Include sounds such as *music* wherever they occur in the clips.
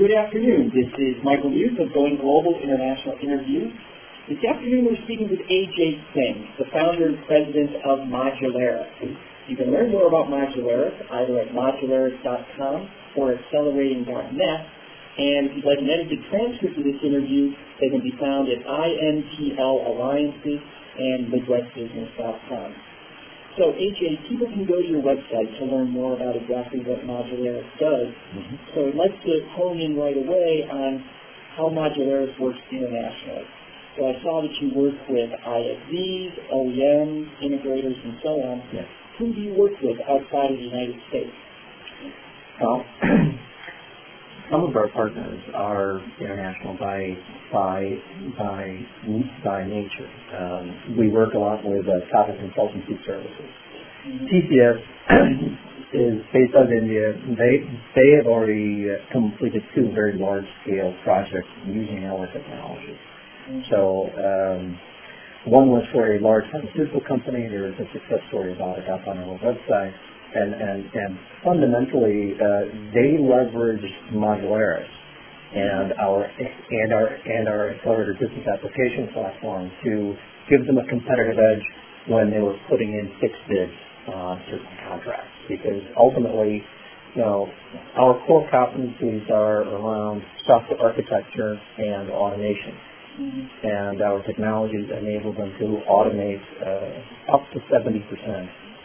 Good afternoon. This is Michael Muse of Going Global International Interviews. This afternoon we're speaking with AJ Singh, the founder and president of Modularis. You can learn more about Modularis either at modularis.com or accelerating.net. And if you'd like an edited transcript of this interview, they can be found at INTL Alliances and MidwestBusiness.com. So AJ, people can go to your website to learn more about exactly what Modularis does. Mm-hmm. So I'd like to hone in right away on how Modularis works internationally. So I saw that you work with ISVs, OEMs, integrators, and so on. Yes. Who do you work with outside of the United States? Well, *clears throat* some of our partners are international by by by by nature. Um, we work a lot with uh, Tata Consultancy Services. TCS *clears throat* is based out of India. They they have already uh, completed two very large scale projects using our technology. So um, one was for a large pharmaceutical company. There is a success story about it up on our website. And, and, and fundamentally, uh, they leverage Modularis and our and our and our accelerator business application platform to give them a competitive edge when they were putting in fixed bids on certain contracts. Because ultimately, you know, our core competencies are around software architecture and automation and our technologies enable them to automate uh, up to 70%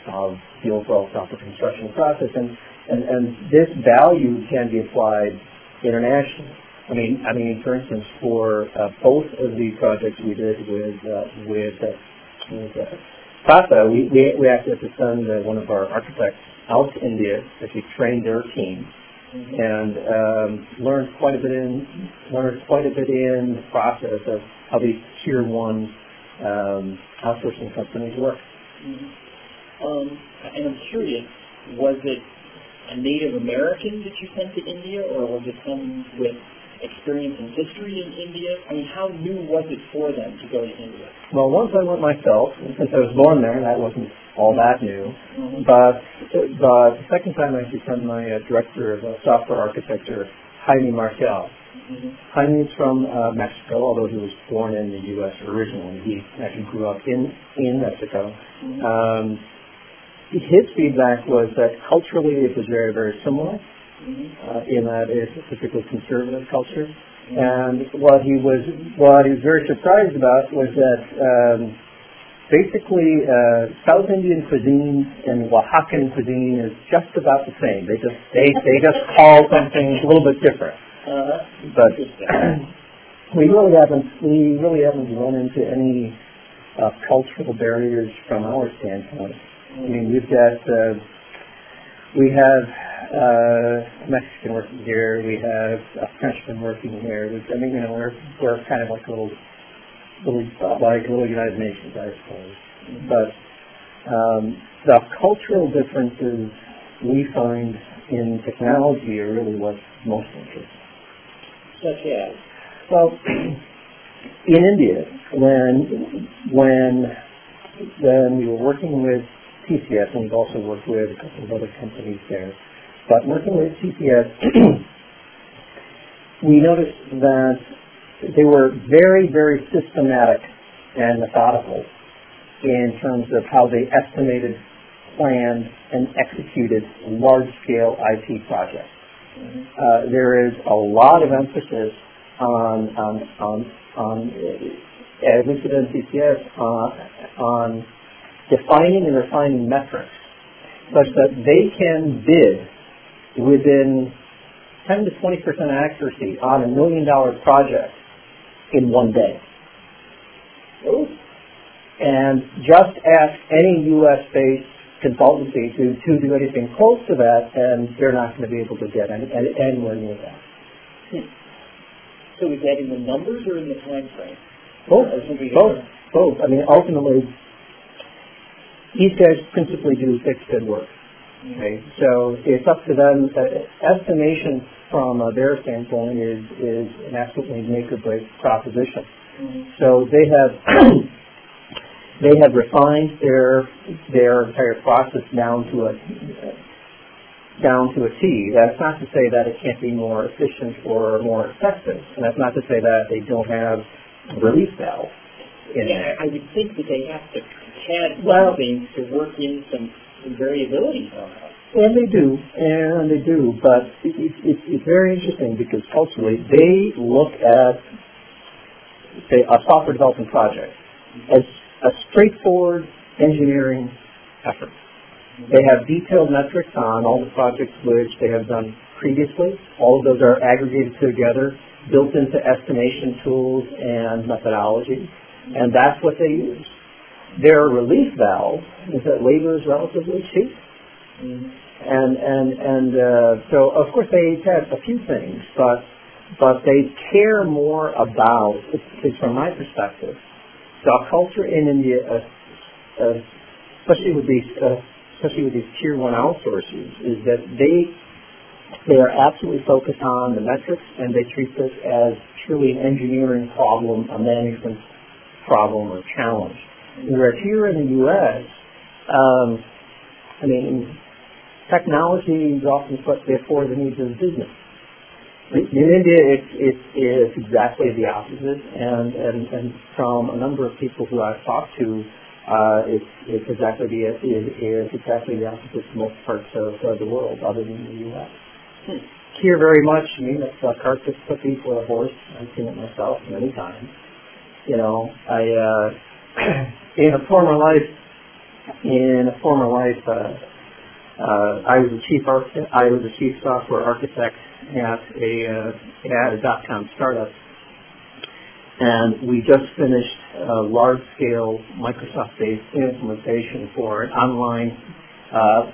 of the overall software construction process. And, and, and this value can be applied internationally. I mean, I mean, for instance, for uh, both of the projects we did with uh, with uh, with uh, we, we we actually had to send uh, one of our architects out to India to train their team and um, learned quite a bit in learned quite a bit in the process of how these tier one um, outsourcing companies work. Um, and I'm curious, was it a Native American that you sent to India, or was it someone with experience and history in India? I mean, how new was it for them to go to India? Well, once I went myself, since I was born there, that wasn't all that new. Mhm. But but the second time I actually sent my uh, director of uh, software architecture, Jaime Marcial. Mhm. Jaime is from uh, Mexico, although he was born in the U.S. originally. He actually grew up in in Mexico. Mhm. Um, his feedback was that culturally it was very very similar uh, in that it's a particularly conservative culture. And what he was what he was very surprised about was that um, basically uh, South Indian cuisine and Oaxacan cuisine is just about the same. They just they, they just call something a little bit different. Uh-huh. But *clears throat* we really haven't we really haven't run into any uh, cultural barriers from our standpoint. I mean, we've got uh, we have uh, a Mexican working here, we have a Frenchman working here. We, I mean, you know, we're we're kind of like a little little like little United Nations, I suppose. But um, the cultural differences we find in technology are really what's most interesting. Such as? Well, *clears throat* in India, when when when we were working with TCS, and we've also worked with a couple of other companies there, but working with TCS, *clears throat* we noticed that they were very, very systematic and methodical in terms of how they estimated, planned, and executed large-scale IT projects. Uh, there is a lot of emphasis on, on, on, on at least at NCCS, uh, on defining and refining metrics such that they can bid within 10 to 20 percent accuracy on a million dollar project in one day. And just ask any U.S. based consultancy to, to do anything close to that, and they're not going to be able to get any, any, anywhere near that. So is that in the numbers or in the time frame? Both, both, both. I mean, ultimately, these guys principally do fixed bid work. Okay, so it's up to them. Uh, estimation from uh, their standpoint is is an absolutely make or break proposition. Mhm. So they have *clears throat* they have refined their their entire process down to a down to a T. That's not to say that it can't be more efficient or more effective. And that's not to say that they don't have release valves in Yeah, there. I would think that they have to add Well- something to work in some, variability somehow. And they do, and they do, but it, it, it, it's very interesting because culturally they look at, say, a software development project as a straightforward engineering effort. They have detailed metrics on all the projects which they have done previously. All of those are aggregated together, built into estimation tools and methodology, and that's what they use. Their relief valve is that labor is relatively cheap. Mhm. And and and uh, so of course they have a few things, but but they care more about, from my perspective, the culture in India, uh, uh, especially with these uh, especially with these tier one outsourcers, is that they they are absolutely focused on the metrics and they treat this as truly an engineering problem, a management problem or challenge. Whereas here in the U.S., um, I mean, technology is often put before the needs of the business. In India, it, it is exactly the opposite, and, and, and from a number of people who I've talked to, uh, it's, it's exactly the it is exactly the opposite in most parts of uh, the world, other than the U.S. Here, very much, I mean, it's a cart that's put before a horse. I've seen it myself many times. You know, I uh, *clears throat* in a former life, in a former life, uh, uh, I was a chief architect. I was a chief software architect at a uh, at a dot com startup, and we just finished a large scale Microsoft based implementation for an online uh,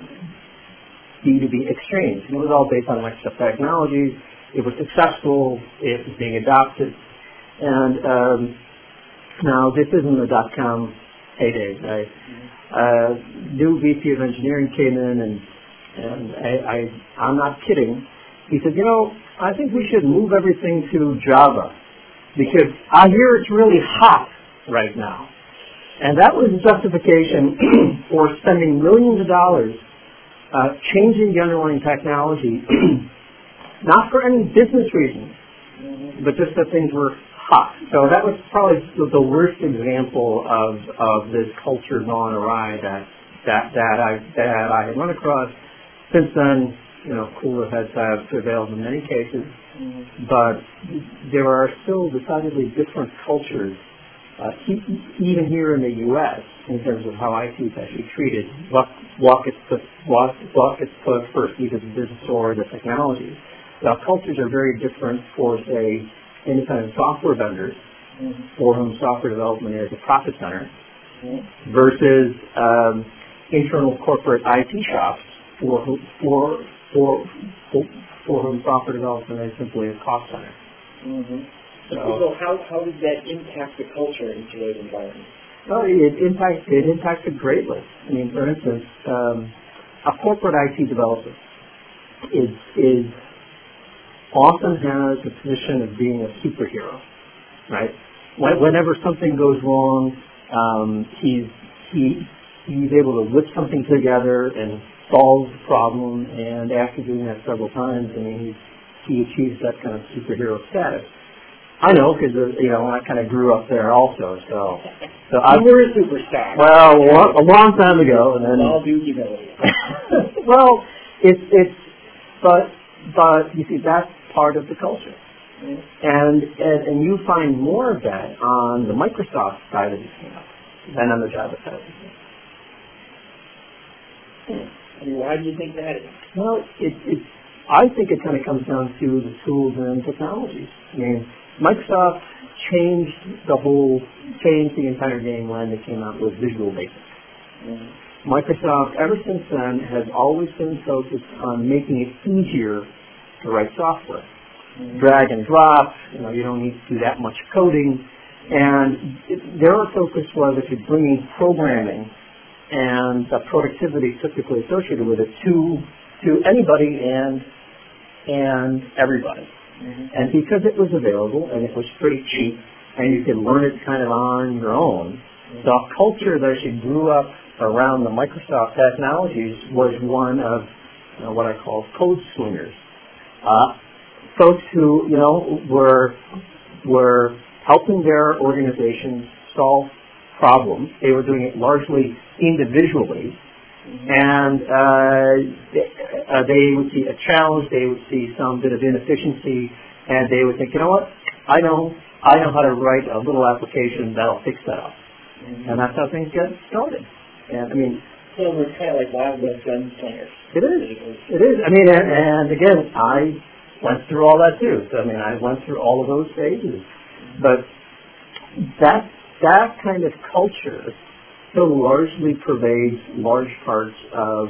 B2B exchange. It was all based on Microsoft technologies. It was successful. It was being adopted, and um, now this isn't a dot com heyday, right? uh, new VP of engineering came in and and I, I I'm not kidding. He said, you know, I think we should move everything to Java because I hear it's really hot right now. And that was justification *clears throat* for spending millions of dollars uh, changing the underlying technology, *clears throat* not for any business reasons, but just that things were hot. So that was probably the, worst example of, of this culture gone awry that, that, that I, that I had run across. Since then, you know, cooler heads have prevailed in many cases, but there are still decidedly different cultures, uh, e- even here in the U.S., in terms of how IT is actually treated. What, what gets put, what, what gets put first, either the business or the technology. Now, cultures are very different for, say, independent software vendors for whom software development is a profit center versus um, internal corporate IT shops for who, for, for, for, for whom software development is simply a cost center. Mm-hmm. So, So how, how does that impact the culture in today's environment? well, it impacts it impacted greatly. I mean, for instance, um, a corporate IT developer is is often has the position of being a superhero, right? Whenever something goes wrong, um, he's he he's able to whip something together and solve the problem. And after doing that several times, I mean, he he achieves that kind of superhero status. I know because you know I kind of grew up there also, so so I were a superstar. well a long, a long time ago, and then all due humility. *laughs* well, it's it's but but you see that's part of the culture, and and, and you find more of that on the Microsoft side of the camp than on the Java side. Of the camp. Hmm. I mean, why do you think that is? Well, it it I think it kind of comes down to the tools and technologies. I mean, Microsoft changed the whole changed the entire game when they came out with Visual Basic. Hmm. Microsoft, ever since then, has always been focused on making it easier to write software. Drag and drop, you know, you don't need to do that much coding. And it, their focus was actually bringing programming and the productivity typically associated with it to to anybody and and everybody. Mm-hmm. And because it was available and it was pretty cheap and you could learn it kind of on your own, the culture that actually grew up around the Microsoft technologies was one of you know, what I call code slingers. Uh, folks who, you know, were, were helping their organizations solve problems. They were doing it largely individually. And uh, they, uh, they would see a challenge, they would see some bit of inefficiency, and they would think, you know what, I know, I know how to write a little application that'll fix that up. And that's how things get started. And I mean, So we're kind of like Wild West gunslingers. it is. It is. I mean, and, and again, I went through all that too. So I mean, I went through all of those phases. But that that kind of culture still largely pervades large parts of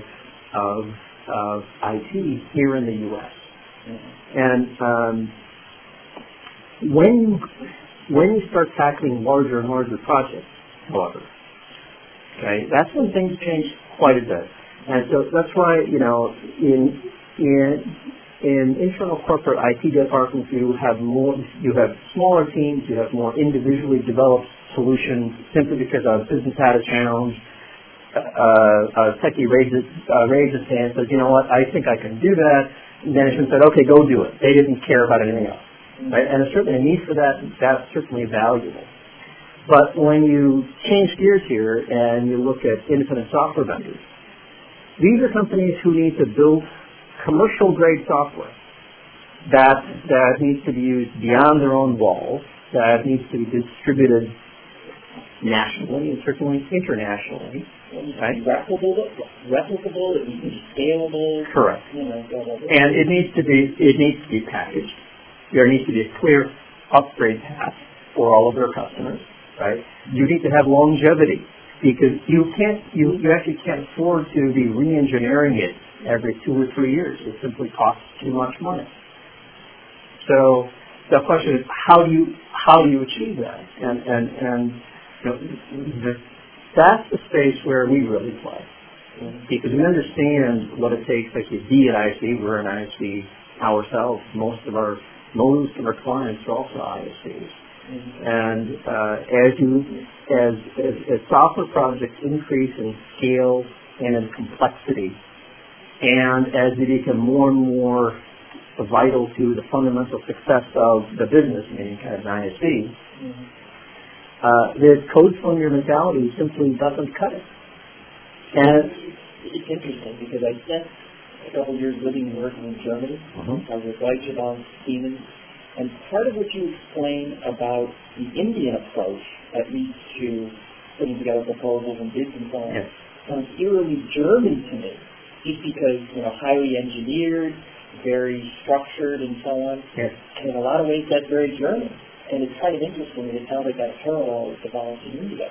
of of IT here in the U.S. And um, when when you start tackling larger and larger projects, however, okay, that's when things change quite a bit. And so that's why you know in in in internal corporate IT departments you have more you have smaller teams, you have more individually developed solutions simply because a business had a challenge. Uh, a techie raises uh, raises hand and says, you know what, I think I can do that. Management said, okay, go do it. They didn't care about anything else. Right? And certainly a need for that. That's certainly valuable. But when you change gears here and you look at independent software vendors, these are companies who need to build commercial grade software that that needs to be used beyond their own walls, that needs to be distributed nationally and certainly internationally. Right. Replicable, replicable, it needs to be scalable. Correct. You know, blah, blah, blah. And it needs to be it needs to be packaged. There needs to be a clear upgrade path for all of their customers. Right. You need to have longevity because you can't you, you actually can't afford to be re-engineering it every two or three years. It simply costs too much money. So the question is how do you how do you achieve that? And and and you know, that's the space where we really play because we understand what it takes. Like you be at ISV, we're an ISV ourselves. Most of our most of our clients are also ISVs. And uh, as you as, as as software projects increase in scale and in complexity, and as they become more and more vital to the fundamental success of the business, meaning kind of an ISV, uh, the code slinger mentality simply doesn't cut it. And It's interesting because I spent a couple years living and working in Germany. Mhm. I was with Deutsche Bank, Siemens, and part of what you explain about the Indian approach that leads to putting together proposals and bids and so on Yes. sounds eerily German to me, just because you know highly engineered, very structured, and so on. yes, And in a lot of ways, that's very German. And it's kind of interesting that it sounds like that parallel is developed in India.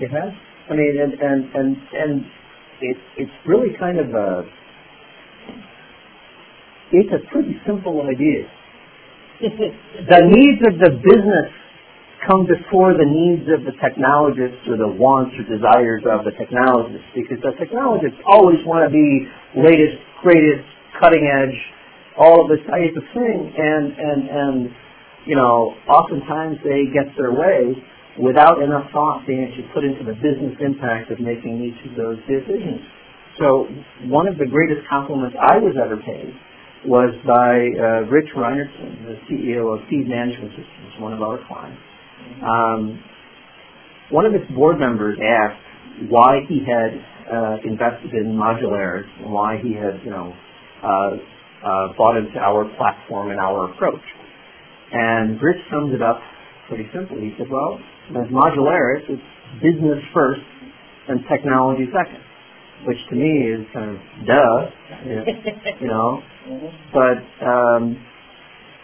it has. I mean, and and and and it it's really kind of a it's a pretty simple idea. *laughs* the needs of the business come before the needs of the technologists or the wants or desires of the technologists because the technologists always want to be latest, greatest, cutting edge, all of this type of thing and, and, and you know, oftentimes they get their way without enough thought being actually put into the business impact of making each of those decisions. So one of the greatest compliments I was ever paid was by uh, Rich Reinertson, the CEO of Feed Management Systems, one of our clients. Um, one of its board members asked why he had uh, invested in Modularis and why he had, you know, uh, uh, bought into our platform and our approach. And Rich sums it up pretty simply. He said, well, as Modularis, it's business first and technology second, which to me is kind of duh, you know. *laughs* but um,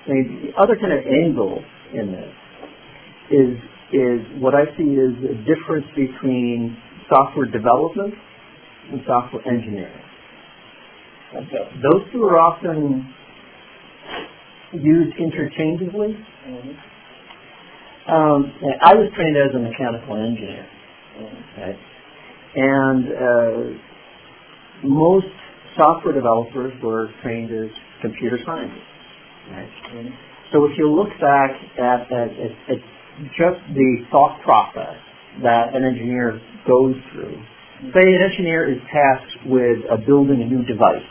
I mean, the other kind of angle in this is is what I see is a difference between software development and software engineering. Okay. Those two are often used interchangeably. Mhm. Um, I was trained as a mechanical engineer, Mhm. right? and uh, most software developers were trained as computer scientists. Right? So if you look back at, at, at, at just the thought process that an engineer goes through, say an engineer is tasked with uh, building a new device,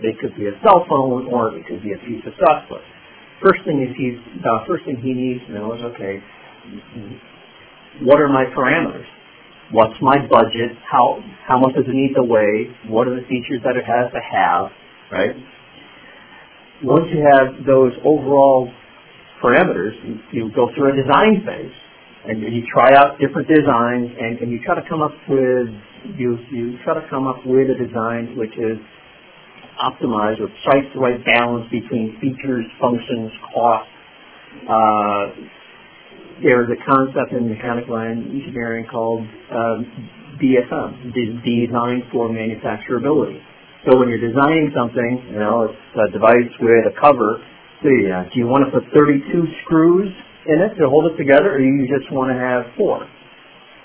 It could be a cell phone or it could be a piece of software. First thing is he's the first thing he needs to know is okay, what are my parameters? What's my budget? How how much does it need to weigh? What are the features that it has to have? Right. Once you have those overall parameters, you, you go through a design phase and you try out different designs and, and you try to come up with you you try to come up with a design which is optimized or strikes the right balance between features, functions, cost. Uh, there's a concept in mechanical engineering called um, DFM, design for manufacturability. So when you're designing something, you know, it's a device with a cover. So yeah, do you want to put 32 screws in it to hold it together, or you just want to have four?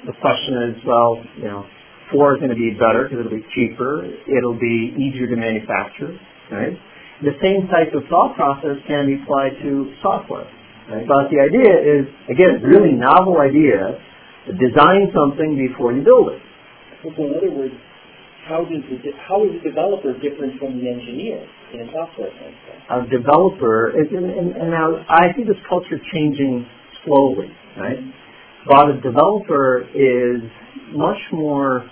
The question is, well, you know, four is going to be better because it'll be cheaper. It'll be easier to manufacture, right? The same type of thought process can be applied to software. Right? But the idea is, again, mm-hmm. really novel idea. Design something before you build it. So in other words, how does the, how is a developer different from the engineer in a software sense? A developer, and, and, and now I see this culture changing slowly, right? Mm-hmm. But a developer is much more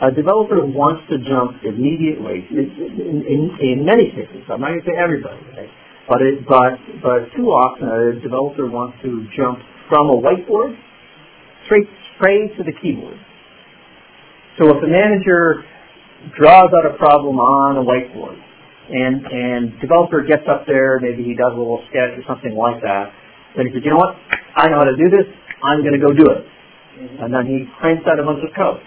a developer wants to jump immediately in, in, in, in many cases. I'm not going to say everybody, right? But it, but but too often a developer wants to jump from a whiteboard straight straight to the keyboard. So if the manager draws out a problem on a whiteboard, and and developer gets up there, maybe he does a little sketch or something like that, then he says, you know what, I know how to do this. I'm going to go do it, mm-hmm. and then he cranks out a bunch of code.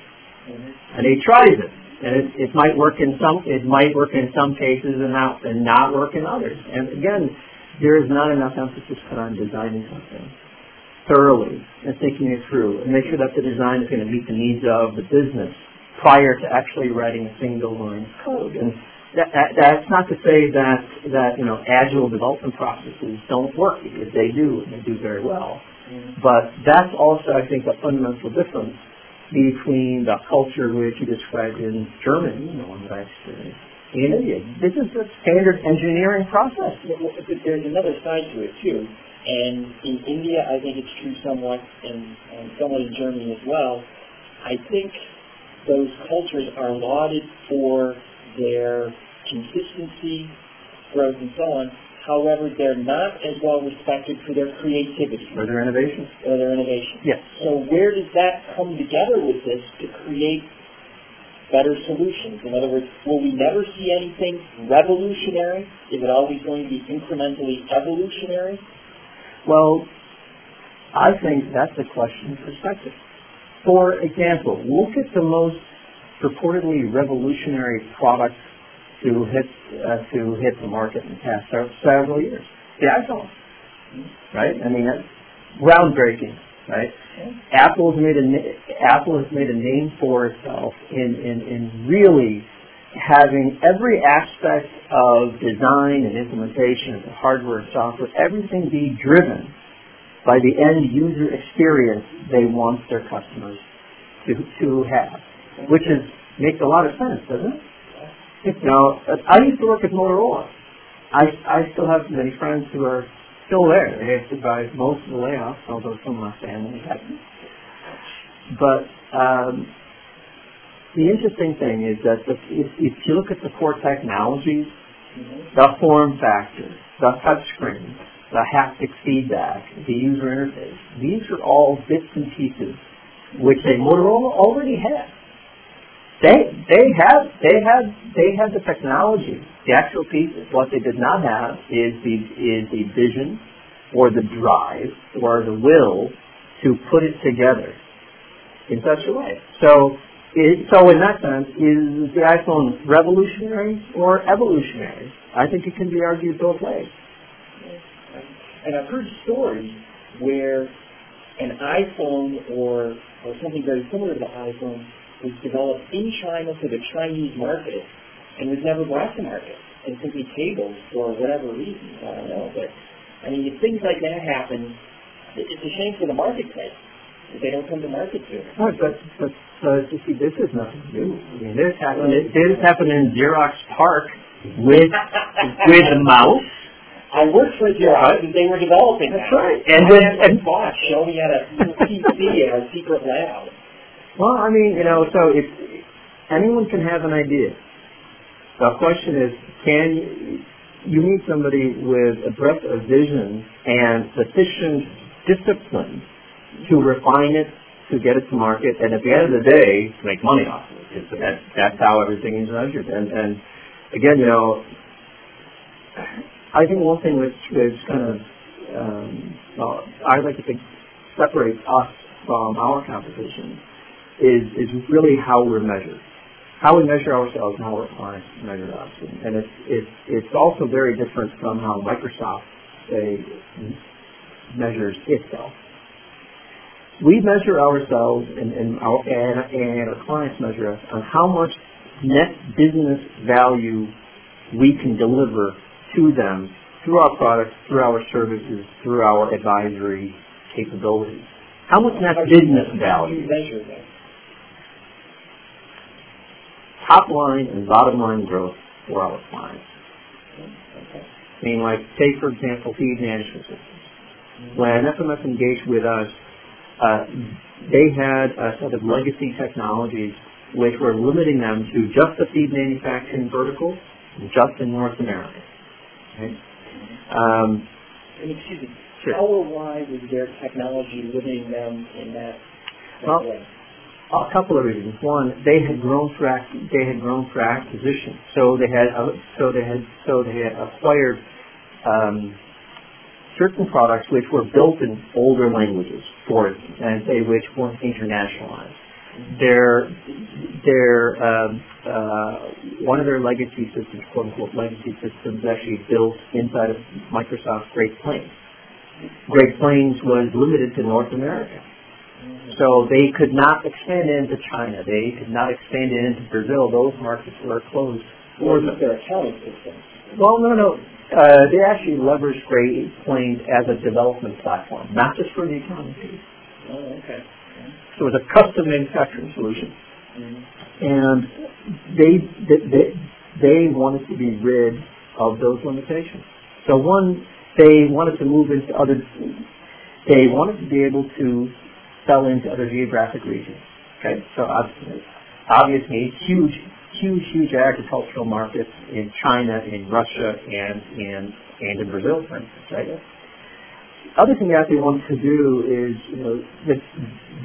Mm-hmm and he tries it. And it, it might work in some it might work in some cases and not and not work in others. And again, there is not enough emphasis put on designing something thoroughly and thinking it through and make sure that the design is going to meet the needs of the business prior to actually writing a single line of code. And that, that, that's not to say that that you know agile development processes don't work because they do and they do very well. Mm. But that's also I think a fundamental difference between the culture which you described in Germany, the one that I experienced, in India. This is a standard engineering process. But There's another side to it too. And in India, I think it's true somewhat, and, and somewhat in Germany as well. I think those cultures are lauded for their consistency, growth, and so on, However, they're not as well respected for their creativity. Or their innovation. Or their innovation. Yes. So where does that come together with this to create better solutions? In other words, will we never see anything revolutionary? Is it always going to be incrementally evolutionary? Well, I think that's a question of perspective. For example, look at the most purportedly revolutionary product to hit uh, to hit the market in the past several years. The iPhone, right? I mean, that's groundbreaking, right? Apple has made a Apple has made a name for itself in in, in really having every aspect of design and implementation of the hardware and software, everything be driven by the end user experience they want their customers to to have, which is makes a lot of sense, doesn't it? *laughs* Now, I used to work at Motorola. I, I still have many friends who are still there. They have survived most of the layoffs, although some of my family hasn't. But um, the interesting thing is that the, if, if you look at the core technologies, the form factor, the touch screen, the haptic feedback, the user interface, these are all bits and pieces which a Motorola already has. They they have they had they had the technology, the actual pieces. What they did not have is the is the vision or the drive or the will to put it together in such a way. So it, so in that sense, is the iPhone revolutionary or evolutionary? I think it can be argued both ways. And I've heard stories where an iPhone or or something very similar to the iPhone was developed in China for the Chinese market and was never brought to market and simply tabled for whatever reasons. I don't know. But, I mean, if things like that happen, it's a shame for the marketplace they don't come to market soon. Right, but, but because you see, this is nothing new. I mean, this happened. This happened in Xerox PARC with with the mouse. I worked for Xerox and they were developing That's that. right. And then and boss show me at a PC at a secret lab. Well, I mean, you know, so if anyone can have an idea. The question is, can you, you need somebody with a breadth of vision and sufficient discipline to refine it, to get it to market, and at the end of the day, make money off of it. That's, how everything is measured. And, and again, you know, I think one thing which, which kind of, um, well, I like to think separates us from our competition is, is really how we're measured. How we measure ourselves and how our clients measure us. And, and it's, it's, it's also very different from how Microsoft, say, measures itself. We measure ourselves and, and, our, and, and our clients measure us on how much net business value we can deliver to them through our products, through our services, through our advisory capabilities. How much net How do you- business value? Top line and bottom line growth for our clients. Okay. I mean, like, take for example, feed management systems. When FMS engaged with us, uh, they had a set of legacy technologies which were limiting them to just the feed manufacturing vertical, just in North America. Okay? Um, And excuse me, Sure. how or why was their technology limiting them in that, that Well, way? A couple of reasons. One, they had grown for ac- they had grown for acquisition, so they had uh, so they had so they had acquired um, certain products which were built in older languages, for and say which weren't internationalized. Their their um, uh, one of their legacy systems, quote unquote legacy systems, actually built inside of Microsoft Great Plains. Great Plains was limited to North America. So they could not expand into China. They could not expand into Brazil. Those markets were closed Or just their accounting system? Well, no, no. Uh, they actually leveraged Great Plains as a development platform, not just for the piece. Oh, okay. So it was a custom manufacturing solution. Mhm. And they, they, they, they wanted to be rid of those limitations. So one, they wanted to move into other, they wanted to be able to sell into other geographic regions. Okay, so obviously, obviously huge, huge, huge agricultural markets in China, in Russia, and in and in Brazil, for instance. Right. Other thing that they want to do is, you know, that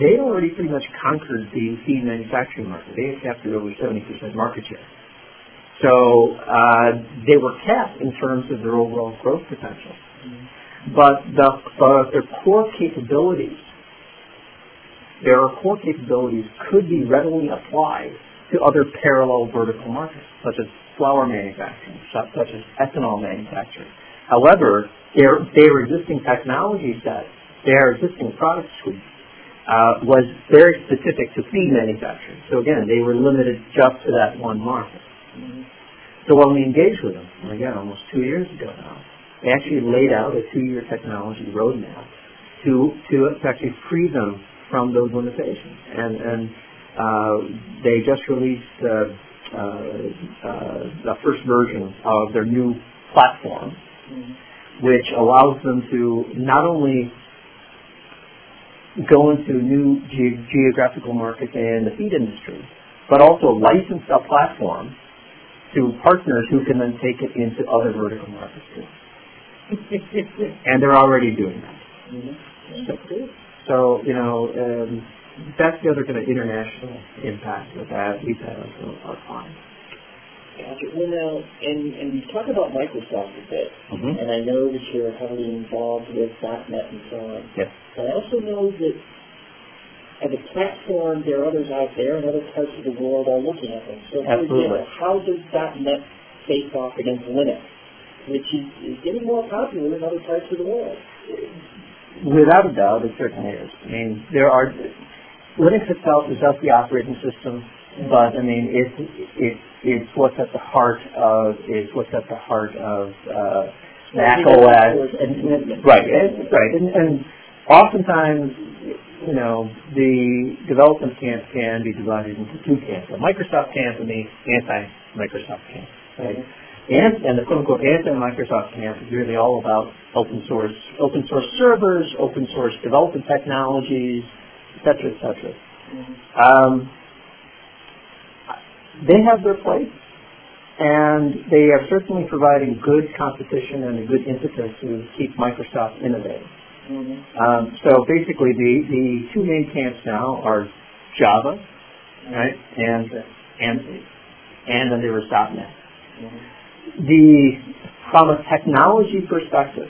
they already pretty much conquered the feed manufacturing market. They had captured over 70% market share. So uh, they were capped in terms of their overall growth potential. But the, uh, their core capabilities their core capabilities could be readily applied to other parallel vertical markets, such as flour manufacturing, such as ethanol manufacturing. However, their, their existing technology set, their existing product suite, uh, was very specific to feed manufacturing. So again, they were limited just to that one market. So when we engaged with them, again, almost two years ago now, they actually laid out a two-year technology roadmap to, to actually free them from those limitations. And, and uh, they just released uh, uh, uh, the first version of their new platform, which allows them to not only go into new ge- geographical markets and the feed industry, but also license a platform to partners who can then take it into other vertical markets too. *laughs* and they're already doing that. So, so you know, um, that's the other kind of international impact that we've had on some of our clients. Gotcha. Well, now, and, and you talk about Microsoft a bit, Mhm. and I know that you're heavily involved with .NET and so on. Yes. But I also know that as a platform, there are others out there in other parts of the world are looking at them. So, for Absolutely. example, how does .NET face off against Linux, which is, is getting more popular in other parts of the world? Without a doubt, it certainly is. I mean, there are Linux itself is just the operating system, but I mean, it's it's it's what's at the heart of is what's at the heart of uh, Mac OS. towards And, right, and, right, and, and oftentimes you know, the development camp can be divided into two camps, the Microsoft camp and the anti-Microsoft camp, right? And, and the quote-unquote anti-Microsoft camp is really all about open source, open source servers, open source development technologies, et cetera, et cetera. Um, they have their place, and they are certainly providing good competition and a good impetus to keep Microsoft innovating. Um, so basically, the, the two main camps now are Java, right, and and and then there was .NET. The from a technology perspective,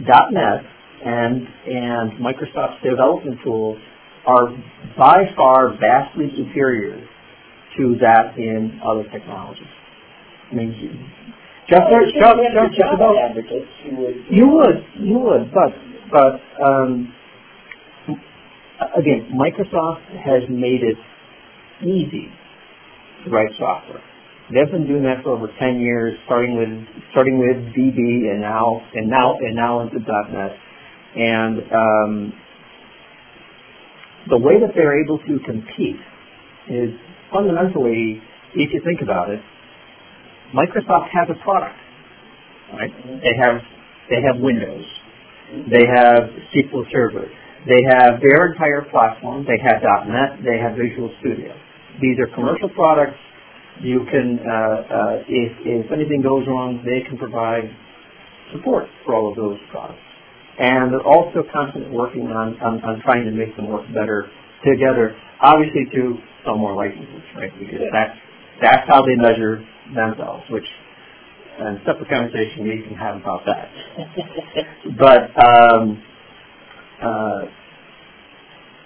.NET and and Microsoft's development tools are by far vastly superior to that in other technologies. I mean, just, just, you can't just, about- advocates who would. you would, you would, but, but, um, again, Microsoft has made it easy to write software. They've been doing that for over 10 years, starting with, starting with VB and now, and now, and now into .NET. And, um, the way that they're able to compete is fundamentally, if you think about it, Microsoft has a product, right? They have they have Windows, they have SQL Server, they have their entire platform, they have .NET, they have Visual Studio. These are commercial products. You can, uh, uh, if, if anything goes wrong, they can provide support for all of those products. And they're also constantly working on, on, on trying to make them work better together, obviously to sell more licenses, right? Because that's, that's how they measure themselves, which, and separate conversation we can have about that. *laughs* But um, uh,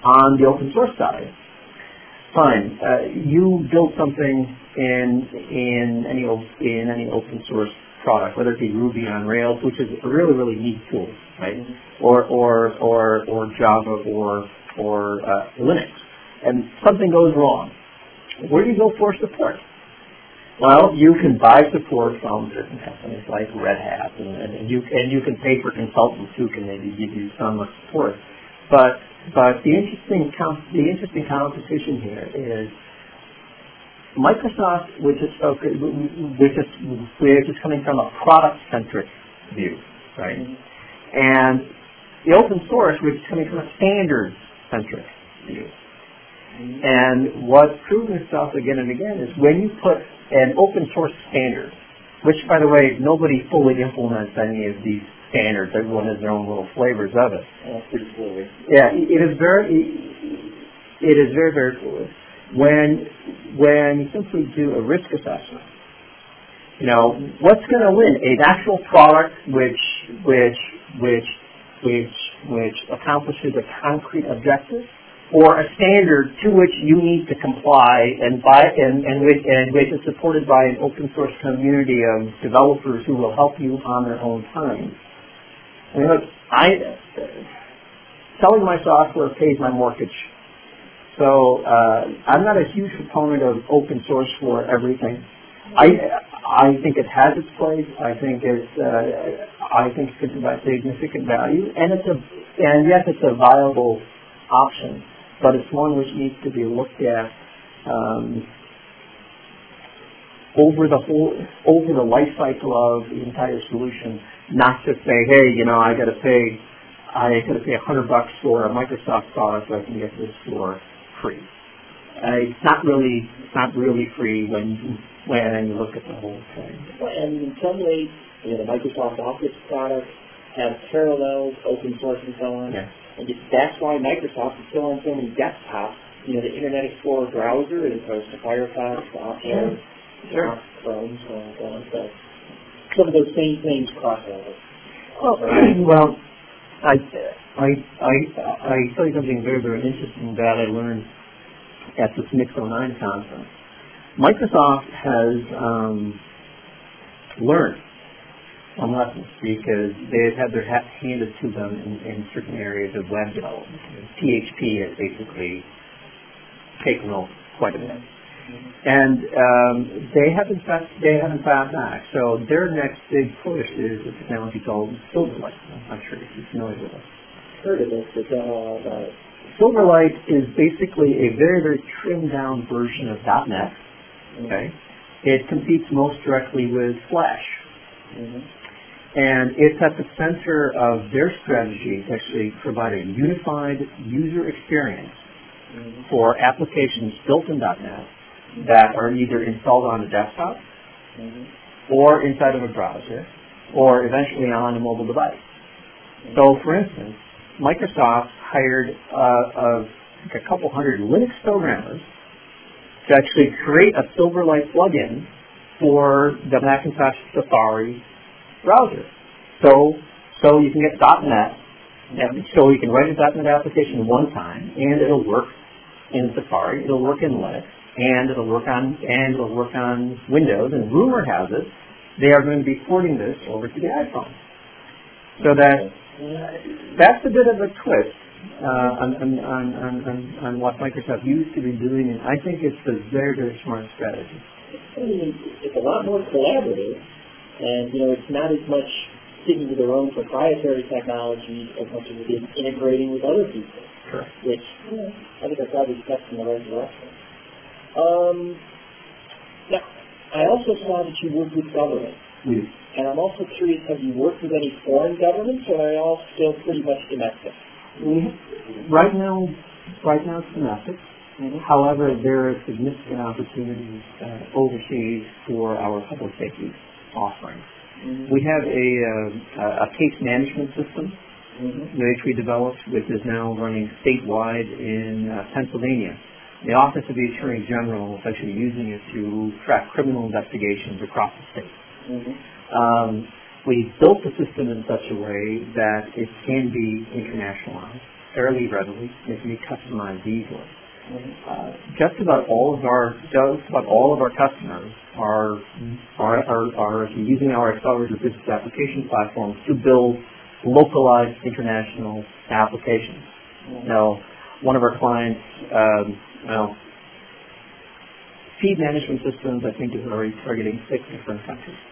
on the open source side, fine. Uh, you build something in in any in any open source product, whether it be Ruby on Rails, which is a really really neat tool, right? Or or or or Java or or uh, Linux, and something goes wrong. Where do you go for support? Well, you can buy support from certain companies like Red Hat, and, and you and you can pay for consultants who can maybe give you some support. But but the interesting com- the interesting competition here is Microsoft, which is focused, which is which is coming from a product centric view, right? And the open source, which is coming from a standard centric view. And what's proven itself again and again is when you put an open source standard, which by the way, nobody fully implements any of these standards. Everyone has their own little flavors of it. Yeah, it is very, it is very, very fluid. When, when you simply do a risk assessment, you know, what's going to win? An actual product which, which, which, which, which accomplishes a concrete objective, or a standard to which you need to comply and by and, and, which, and which is supported by an open source community of developers who will help you on their own time. Mean, look, I selling my software pays my mortgage. So uh, I'm not a huge proponent of open source for everything. I I think it has its place. I think it's uh, I think it can provide significant value, and it's a and yes, it's a viable option, but it's one which needs to be looked at um, over the whole over the life cycle of the entire solution, not just say, hey, you know, I got to pay I got to pay a hundred bucks for a Microsoft product so I can get this for free. Uh, it's not really it's not really free when when you look at the whole thing. And in some ways, you know, the Microsoft Office products have parallels, open source and so on. Yeah. And just, that's why Microsoft is still on so many desktops. You know, the Internet Explorer browser as opposed to Firefox, Opera, Sure. Chrome, so on and so on. So some of those same things cross over. *clears throat* Well, I, I, I, I tell you something very, very interesting that I learned at this Mix 09 conference. Microsoft has um, learned some lessons because they've had their hat handed to them in, in certain areas of web development. PHP has basically taken over quite a bit. And um, they haven't fa- they haven't found back. So their next big push is a technology called Silverlight. I'm not sure if you're familiar with it. heard of this but don't know all about it. Silverlight is basically a very, very trimmed down version of .NET. Okay. It competes most directly with Flash. Mm-hmm. And it's at the center of their strategy to actually provide a unified user experience Mm-hmm. for applications built in .NET that are either installed on a desktop Mm-hmm. or inside of a browser or eventually on a mobile device. So, for instance, Microsoft hired uh, a, like a couple hundred Linux programmers to actually create a Silverlight plugin for the Macintosh Safari browser. So, so you can get .NET, and so you can write a .NET application one time, and it'll work in Safari, it'll work in Linux, and it'll work on and it'll work on Windows. And rumor has it they are going to be porting this over to the iPhone. So that that's a bit of a twist uh, on, on, on, on, what Microsoft used to be doing, and I think it's a very, very smart strategy. It's a lot more collaborative, and you know, it's not as much sticking to their own proprietary technology as much as it is integrating with other people, Correct. which you know, I think are probably steps in the right direction. Um, now, I also saw that you work with government, We, and I'm also curious, have you worked with any foreign governments, or are they all still pretty much domestic? we, right now, right now it's domestic. Mm-hmm. However, there are significant opportunities uh, overseas for our public safety offerings. Mm-hmm. We have a, uh, a case management system Mm-hmm. which we developed, which is now running statewide in uh, Pennsylvania. The Office of the Attorney General is actually using it to track criminal investigations across the state. Mm-hmm. Um, we built the system in such a way that it can be internationalized fairly readily. It can be customized easily. Mm-hmm. Uh, just about all of our just about all of our customers are are, are, are using our accelerated business application platform to build localized international applications. Now, one of our clients, um, well, feed management systems, I think, is already targeting six different countries.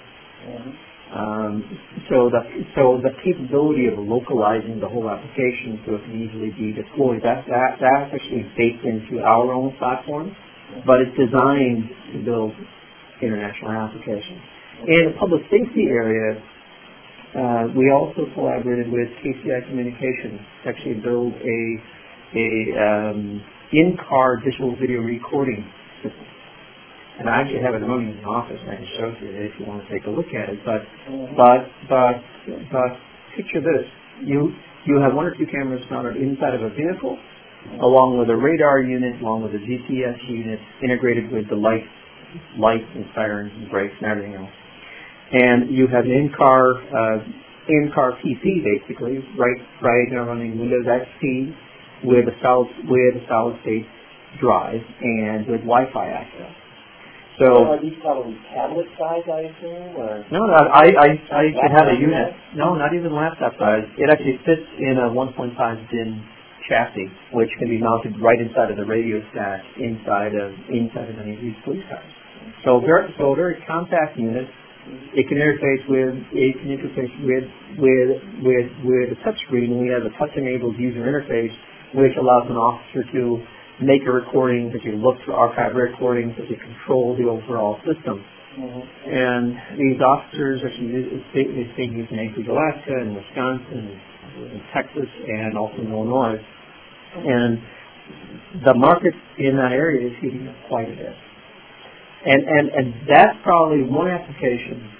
Mm-hmm. Um, so the so the capability of localizing the whole application so it can easily be deployed that that that's actually baked into our own platform, but it's designed to build international applications. In the public safety area, uh, we also collaborated with KCI Communications to actually build a a um, in-car digital video recording system. And I actually have it running in the office. I can show you if you want to take a look at it. But but but but picture this: you you have one or two cameras mounted inside of a vehicle, along with a radar unit, along with a GPS unit, integrated with the light lights and sirens and brakes and everything else. And you have an in-car uh, in-car PC basically, right right now running Windows XP with a solid with a solid state drive and with Wi-Fi access. So are these probably tablet size, I assume, or? no, no, I I I could have a unit. No, not even laptop size. It actually fits in a 1.5 DIN chassis, which can be mounted right inside of the radio stack inside of inside of any of these police cars. So very so a very compact unit. It can interface with it can interface with with with with a touchscreen. We have a touch-enabled user interface, which allows an officer to make a recording, that you look for archive recordings, that you control the overall system. Mhm. And these officers actually use- they they in Anchorage, Alaska, and Wisconsin, and Texas, and also in Illinois. And the market in that area is heating up quite a bit. And and and that's probably one application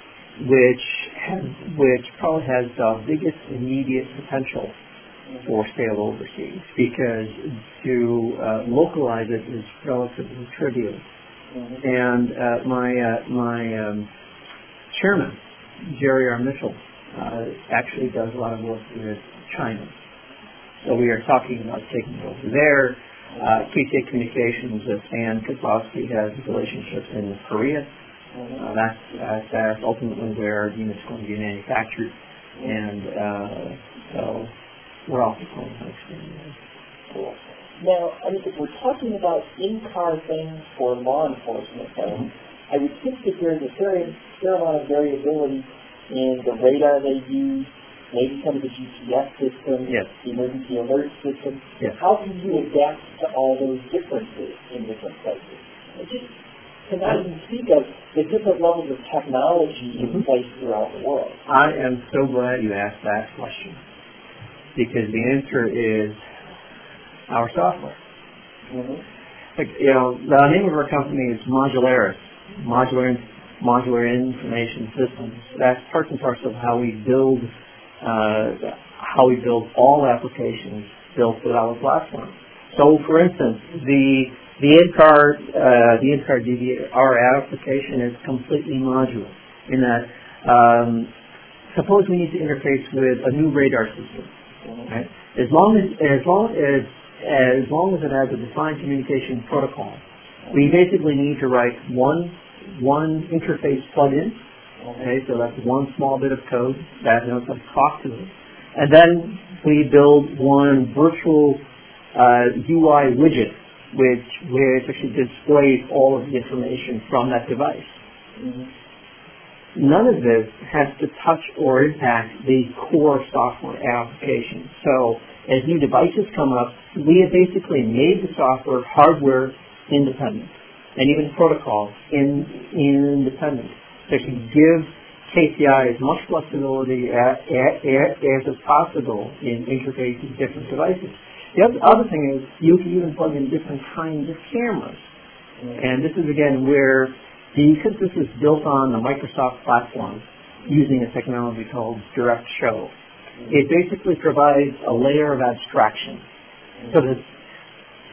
which has which probably has the biggest immediate potential for sale overseas because to uh, localize it is relatively trivial. Mhm. And uh, my uh, my um, chairman, Jerry R. Mitchell, uh, actually does a lot of work with China. So we are talking about taking it over there. Uh, KCI Communications, uh, Stan Kozlowski has relationships in Korea. Mhm. Uh, that's, that's, that's ultimately where our unit's are going to be manufactured. And uh, so we're also going to expand there. Cool. Now, I mean, if we're talking about in-car things for law enforcement, though, I would think that there's a fair, fair amount of variability in the radar they use maybe some of the GPS systems, Yes. the emergency alert systems. Yes. How can you adapt to all those differences in different places? And just to not even speak of the different levels of technology in Mhm. place throughout the world. I am so glad you asked that question because the answer is our software. Mm-hmm. Like, you know, the name of our company is Modularis, Modular Modular Information Systems. That's part and parcel of how we build uh, how we build all applications built with our platform. So, for instance, the the in-car uh, the in-car DVR application is completely modular in that um, suppose we need to interface with a new radar system. Right? As long as as long as as long as it has a defined communication protocol, we basically need to write one one interface plugin. Okay, so that's one small bit of code that knows how to talk to it, and then we build one virtual uh, UI widget, which which actually displays all of the information from that device. Mm-hmm. None of this has to touch or impact the core software application. So as new devices come up, we have basically made the software hardware independent and even protocol in, independent. So to give KCI as much flexibility as, as, as is possible in interfacing different devices. The other thing is you can even plug in different kinds of cameras. And this is again where because this is built on the Microsoft platform using a technology called Direct Show, it basically provides a layer of abstraction. So that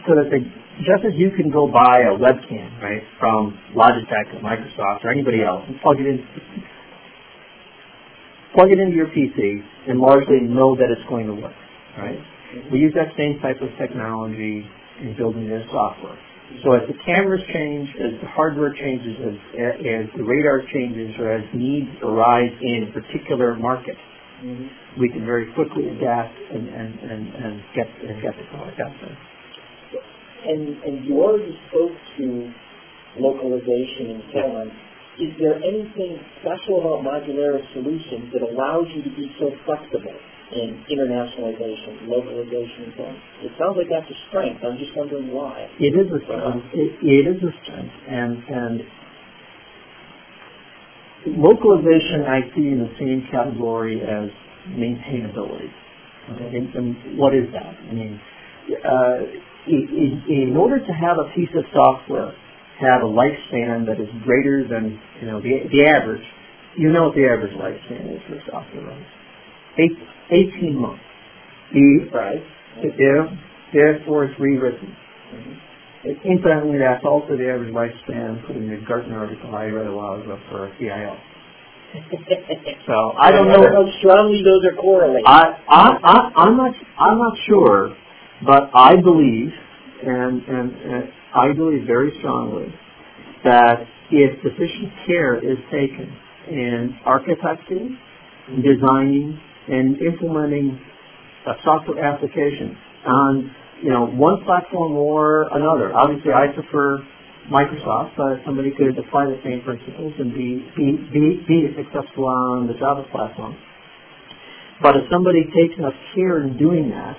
so that the, just as you can go buy a webcam, right, from Logitech or Microsoft or anybody else and plug it in plug it into your PC and largely know that it's going to work, right? We use that same type of technology in building this software. So as the cameras change, as the hardware changes, as, as the radar changes, or as needs arise in particular markets, Mm-hmm. we can very quickly adapt and, and, and, and get and get the product out there. And, and you already spoke to localization and so on. Is there anything special about modular solutions that allows you to be so flexible in internationalization, localization, and so on? It sounds like that's a strength. I'm just wondering why. It is a strength. It, it is a strength, and and localization I see in the same category as maintainability. Okay, and, and what is that? I mean, uh, in, in order to have a piece of software have a lifespan that is greater than you know the, the average, you know what the average lifespan is for software, right? Eight, 18 months. The, Right? yeah, therefore it's rewritten. Mm-hmm. Incidentally, that's also the average lifespan, to the Gartner article I read a while ago for a CIO. *laughs* So I don't know. how strongly those are correlated. I, I, I, I'm not, I'm not sure, but I believe, and, and, and I believe very strongly that if sufficient care is taken in architecting, mm-hmm. designing, and implementing a software application on, you know, one platform or another. Obviously, I prefer Microsoft, but somebody could apply the same principles and be, be, be, be successful on the Java platform. But if somebody takes enough care in doing that,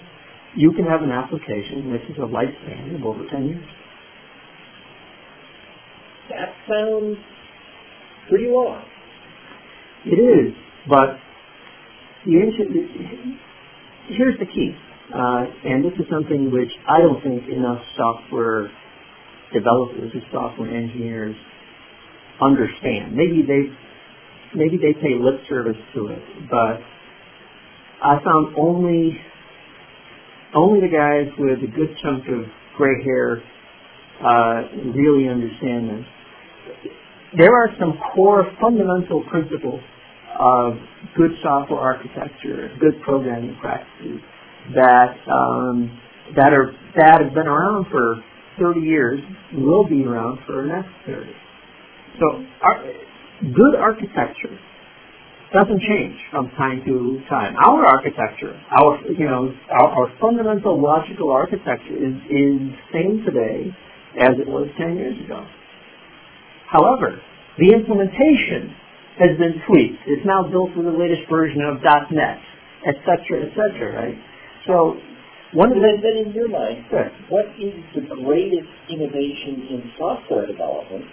you can have an application which is a lifespan of over 10 years. that sounds pretty long. It is, but the issue, here's the key, uh, and this is something which I don't think enough software developers or software engineers understand. Maybe they maybe they pay lip service to it, but I found only only the guys with a good chunk of gray hair uh, really understand this. There are some core fundamental principles of good software architecture, good programming practices that um, that are that have been around for 30 years, will be around for the next 30. So, our, good architecture doesn't change from time to time. Our architecture, our you know, our, our fundamental logical architecture is is same today as it was 10 years ago. However, the implementation has been tweaked. It's now built with the latest version of .NET. etc., etc., right? So one of the, then, in your mind, Good. what is the greatest innovation in software development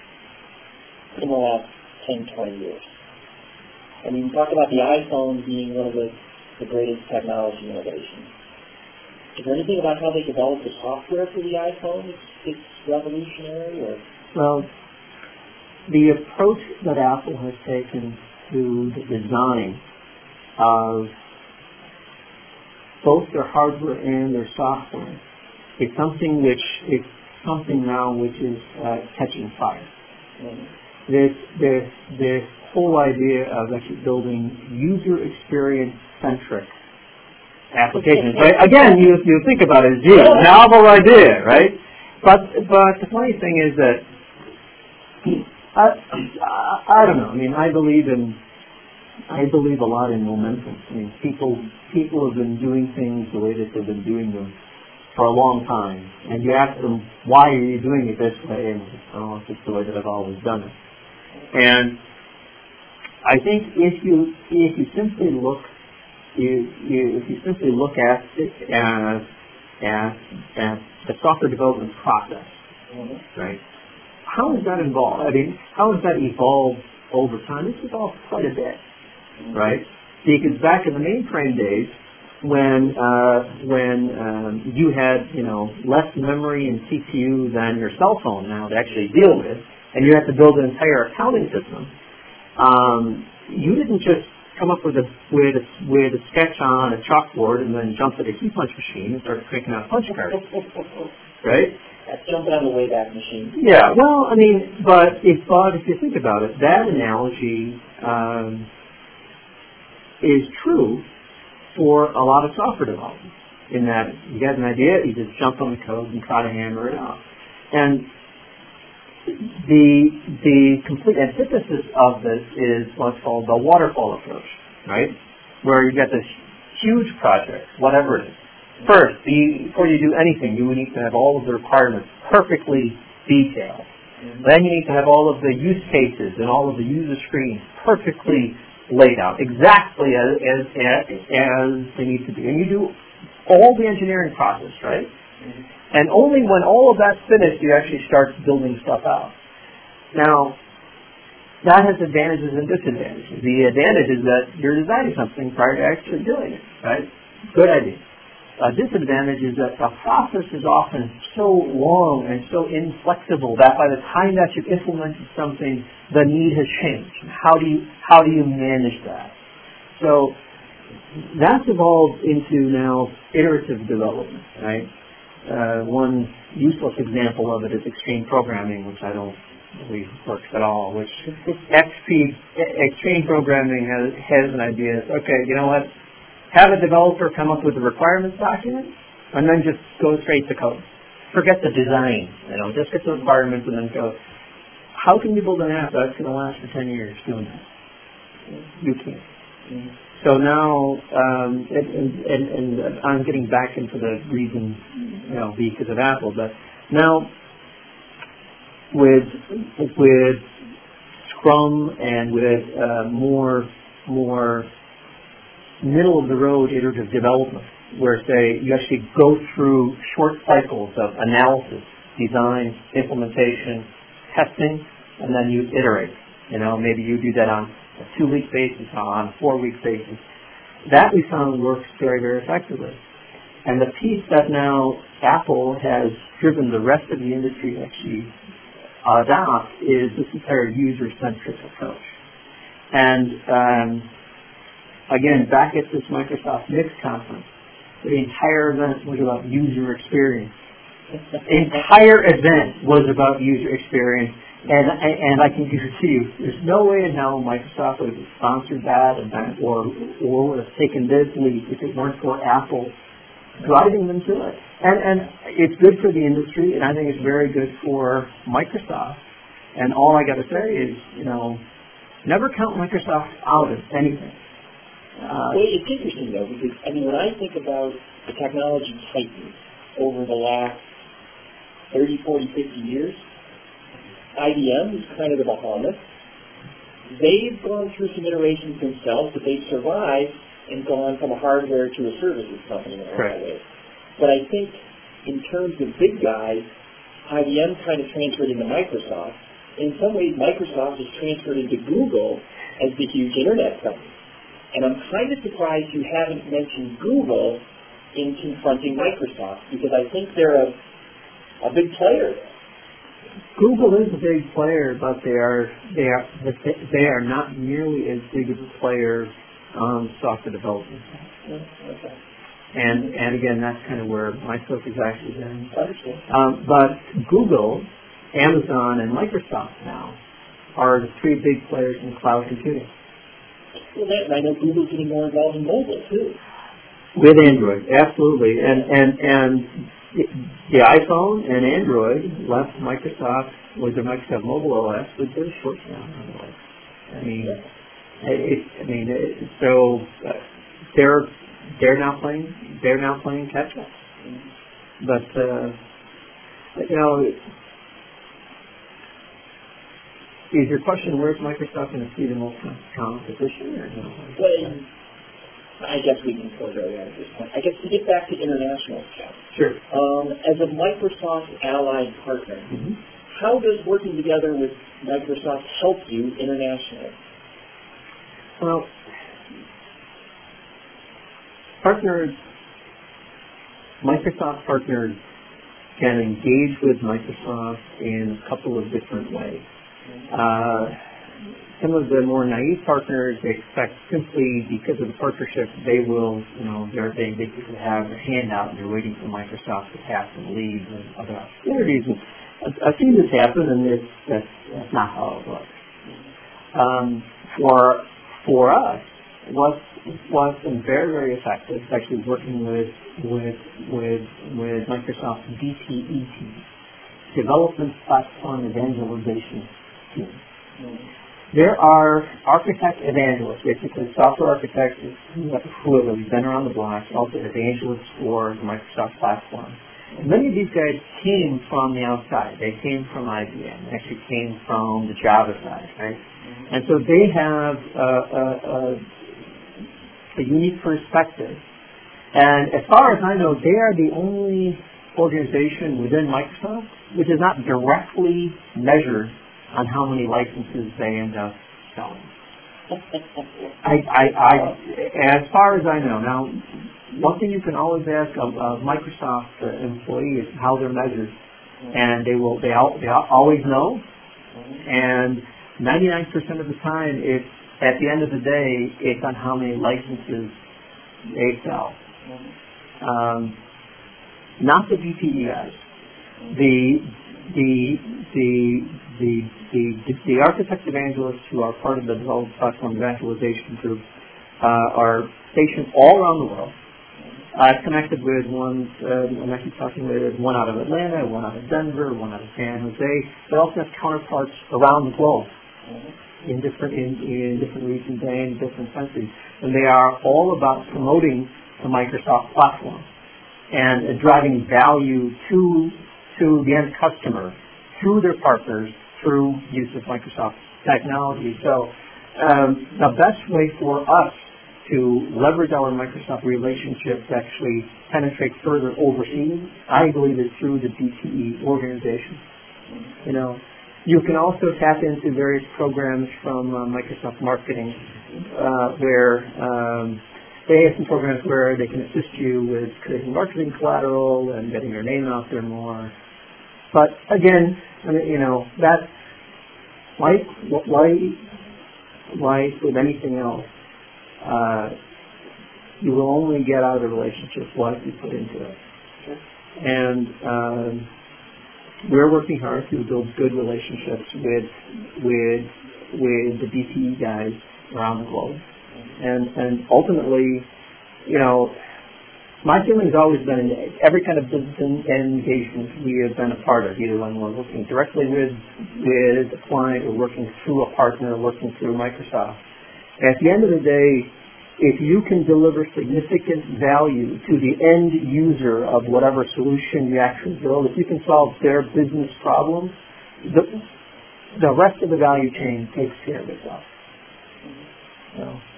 in the last 10, 20 years? I mean, you talk about the iPhone being one of the, the greatest technology innovations. Is there anything about how they developed the software for the iPhone that's, that's revolutionary or? well, the approach that Apple has taken to the design of both their hardware and their software is something which is something now which is uh, catching fire. This this this whole idea of actually building user experience centric applications. Right? Again, you you think about it as you novel idea, right? But but the funny thing is that I, I I don't know. I mean, I believe in I believe a lot in momentum. I mean, people people have been doing things the way that they've been doing them for a long time, and you ask them why are you doing it this way, and oh, it's just the way that I've always done it. And I think if you if you simply look you, you if you simply look at it as as as the software development process, right? How has that evolved? I mean, how has that evolved over time? It's evolved quite a bit, right? Because back in the mainframe days, when uh, when um, you had you know less memory and CPU than your cell phone now to actually deal with, and you had to build an entire accounting system, um, you didn't just come up with a with a with a sketch on a chalkboard and then jump to the key punch machine and start cranking out punch cards, right? That's jumping on the Machine. Yeah, well, I mean, but if but if you think about it, that analogy um, is true for a lot of software development. In that you get an idea, you just jump on the code and try to hammer it out. And the the complete antithesis of this is what's called the waterfall approach, right? Where you get this huge project, whatever it is. First, before you do anything, you need to have all of the requirements perfectly detailed. Then you need to have all of the use cases and all of the user screens perfectly laid out, exactly as, as, as, as they need to be. And you do all the engineering process, right? And only when all of that's finished you actually start building stuff out. Now, that has advantages and disadvantages. The advantage is that you're designing something prior to actually doing it, right? Good idea. A disadvantage is that the process is often so long and so inflexible that by the time that you've implemented something, the need has changed. How do you how do you manage that? So that's evolved into now iterative development, right? Uh, one useless example of it is extreme programming, which I don't believe works at all. Which *laughs* XP extreme programming has has an idea. Okay, you know what? Have a developer come up with a requirements document, and then just go straight to code. Forget the design. You know, just get the requirements and then go. How can you build an app that's going to last for ten years doing that? You can't. So now, um, and, and, and, and I'm getting back into the reason, you know, because of Apple, but now with with Scrum and with uh, more more middle of the road iterative development, where say you actually go through short cycles of analysis, design, implementation, testing, and then you iterate. You know, maybe you do that on a two-week basis, or on a four-week basis. That we found works very, very effectively. And the piece that now Apple has driven the rest of the industry to actually adopt is this entire user-centric approach. And um, again, back at this Microsoft Mix conference, the entire event was about user experience. The entire event was about user experience, and and I can guarantee you, there's no way in hell Microsoft would have sponsored that event or or would have taken this lead if it weren't for Apple driving them to it. And and it's good for the industry, and I think it's very good for Microsoft. And all I got to say is, you know, never count Microsoft out of anything. Uh, Well, it's interesting though, because, I mean, when I think about the technology titans over the last 30, 40, 50 years, IBM is kind of the behemoth. They've gone through some iterations themselves, but they've survived and gone from a hardware to a services company in a lot of ways. But I think in terms of big guys, IBM kind of transferred into Microsoft. In some ways, Microsoft has transferred into Google as the huge internet company. And I'm kind of surprised you haven't mentioned Google in confronting Microsoft because I think they're a, a big player. Google is a big player, but they are they are they- are not nearly as big of a player on software development. Okay. And and again, that's kind of where my focus actually been. Understood. Um, but Google, Amazon, and Microsoft now are the three big players in cloud computing. Well, that, I know Google's getting more involved in mobile too. With Android, absolutely. And and and the- iPhone and Android left Microsoft with their Microsoft Mobile OS with their short now. I mean, it, it, I mean, it, so uh, they're they're now playing they're now playing catch up. But uh, you know, is your question where's Microsoft going to see the most competition? Or no? Well, I guess we can close early on at this point. I guess to get back to international stuff, Sure. um, as a Microsoft allied partner, hmm how does working together with Microsoft help you internationally? Well, partners, Microsoft partners can engage with Microsoft in a couple of different ways. Uh, some of the more naive partners expect simply because of the partnership they will, you know, they're, they basically have a handout and they're waiting for Microsoft to pass and lead and other opportunities. And I've, I've seen this happen and it's, that's, that's not how it works. Um, for for us, what's what's very very effective is actually working with with with with Microsoft's DPE team, Development Platform Evangelization. There are architect evangelists, basically software architects who have been around the block, also evangelists for the Microsoft platform. And many of these guys came from the outside. They came from IBM. They actually came from the Java side, right? And so they have a, a, a, a unique perspective. And as far as I know, they are the only organization within Microsoft which is not directly measured on how many licenses they end up selling. *laughs* I, I, I, as far as I know, now, one thing you can always ask a, a Microsoft uh, employee is how they're measured, and they will, they, al- they always know, and 99% of the time, it's at the end of the day, it's on how many licenses they sell. Um, not the guys. The the the the the the architect evangelists who are part of the development platform evangelization group uh, are stationed all around the world. I've connected with one, uh, I'm actually talking with one out of Atlanta, one out of Denver, one out of San Jose. They also have counterparts around the globe in different in, in different regions and different countries, and they are all about promoting the Microsoft platform and uh, driving value to to the end customer through their partners through use of Microsoft technology. So um, the best way for us to leverage our Microsoft relationship to actually penetrate further overseas, I believe is through the DPE organization. You know, you can also tap into various programs from uh, Microsoft Marketing, uh, where um, they have some programs where they can assist you with creating marketing collateral and getting your name out there more. But again, you know, that's like like like with anything else. Uh, you will only get out of the relationship what you put into it. And um, we're working hard to build good relationships with with with the DPE guys around the globe, and and ultimately, you know, my feeling has always been every kind of business engagement we have been a part of, either when we're working directly with with a client or working through a partner, or working through Microsoft. At the end of the day, if you can deliver significant value to the end user of whatever solution you actually build, if you can solve their business problem, the, the rest of the value chain takes care of itself. So,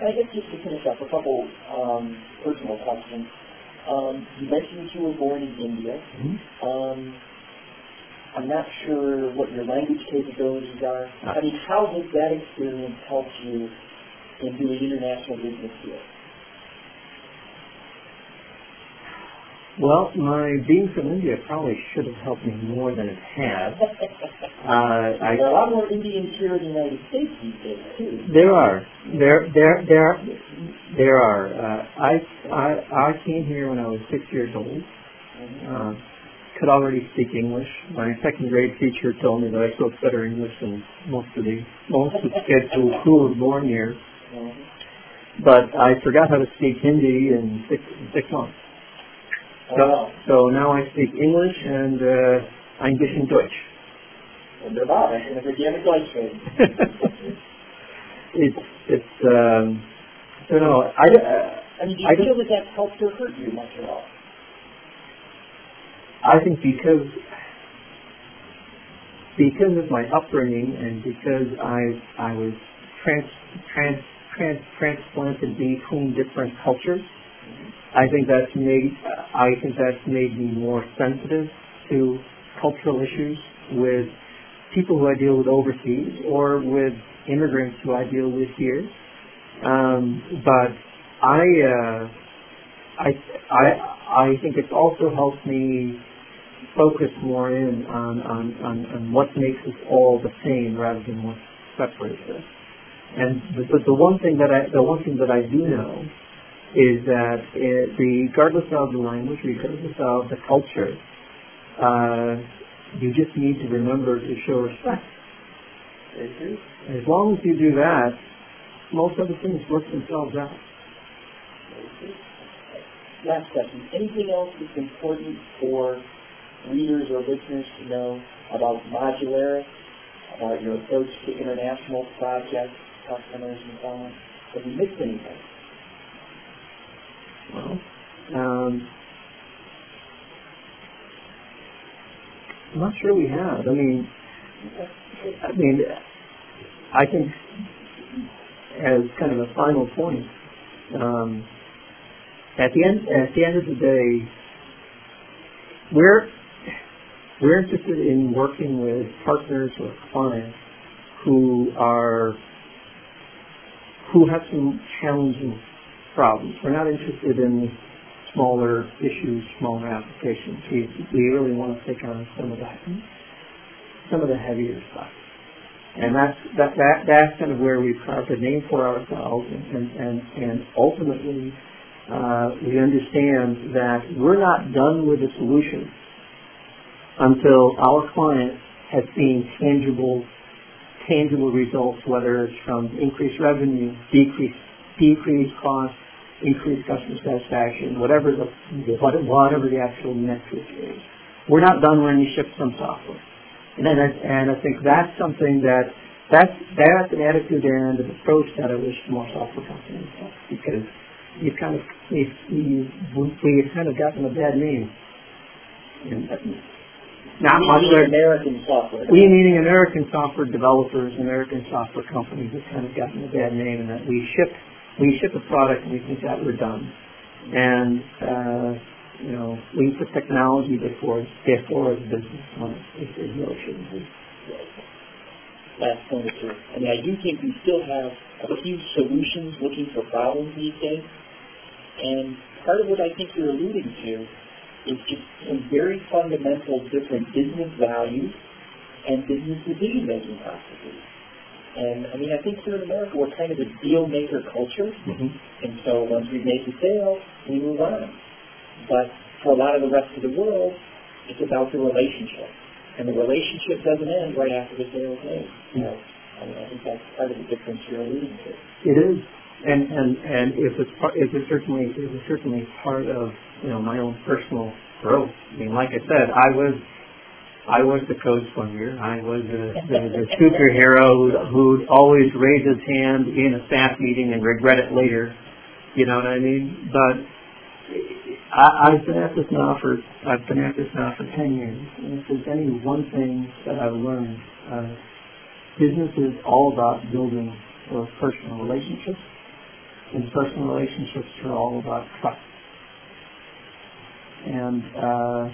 I guess just to finish up, a couple um, personal questions. Um, you mentioned that you were born in India. Mhm. Um, I'm not sure what your language capabilities are. I mean, how has that experience helped you in doing international business here? Well, my being from India probably should have helped me more than it has. *laughs* Uh, I, there are a lot more Indians here in the United States these days, too. There are. There, there, there, there are. Uh, I, I, I came here when I was six years old. Uh, could already speak English. My second grade teacher told me that I spoke better English than most of the most of the kids who, who were born here. Mhm. But I forgot how to speak Hindi in six, six months. So, so now I speak English and uh, ein bisschen Deutsch. Wunderbar, dann können wir gerne Deutsch reden. *laughs* it's it's um, I don't know. I, uh, I mean, do you I feel that that helped or hurt you much at all? I think because because of my upbringing and because I I was trans trans trans transplanted between different cultures, I think that's made I think that's made me more sensitive to cultural issues with people who I deal with overseas or with immigrants who I deal with here. Um, but I uh, I I I think it's also helped me focus more in on, on, on, on what makes us all the same rather than what separates us. And the, the, the one thing that I the one thing that I do know is that it, regardless of the language, regardless of the culture, uh, you just need to remember to show respect. As long as you do that, most other things work themselves out. Last question. Anything else that's important for readers or listeners to know about Modularis, about your approach to international projects, customers, and so on? Have we missed anything? Um, I'm not sure we have. I mean, I mean, I think as kind of a final point, um, at the end at the end of the day, we're we're interested in working with partners or clients who are who have some challenging problems. We're not interested in smaller issues, smaller applications. We we really want to take on some of that some of the heavier stuff. And that's that, that that's kind of where we've carved a name for ourselves and and, and, ultimately uh, we understand that we're not done with the solution until our client has seen tangible tangible results, whether it's from increased revenue, decreased decreased cost, increased customer satisfaction, whatever the whatever the actual metric is. We're not done when you ship some software. And I, and I think that's something that that's that's an attitude and an approach that I wish more software companies have because you kind of we we we've kind of gotten a bad name. And uh, not much American software. we meaning American software developers, American software companies have kind of gotten a bad name in that we ship we ship a product and we think that we're done. And uh, you know, we put technology before before the business when it, it shouldn't be. last point or two. I mean, I do think we still have a few solutions looking for problems these days. And part of what I think you're alluding to is just some very fundamental different business values and business decision making processes. And I mean, I think here in America we're kind of a deal maker culture. Mm-hmm. And so once we've made the sale, we move on. But for a lot of the rest of the world, it's about the relationship. And the relationship doesn't end right after the sale is made. So, I mean, I think that's part of the difference you're alluding to. It is, and and and if it's part, if it's certainly it was certainly part of you know my own personal growth. I mean, like I said, I was I was the code slinger. I was the, *laughs* the, the superhero who'd, who'd always raise his hand in a staff meeting and regret it later. You know what I mean? But I, I've been at this now for I've been at this now for ten years. And if there's any one thing that I've learned, uh, business is all about building those personal relationships and personal relationships are all about trust. And uh,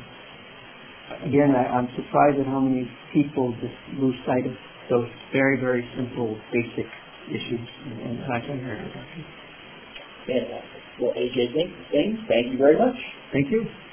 again, I, I'm surprised at how many people just lose sight of those very, very simple, basic issues in, in contact reduction. Fantastic. Well, AJ Singh, thank you very much. Thank you.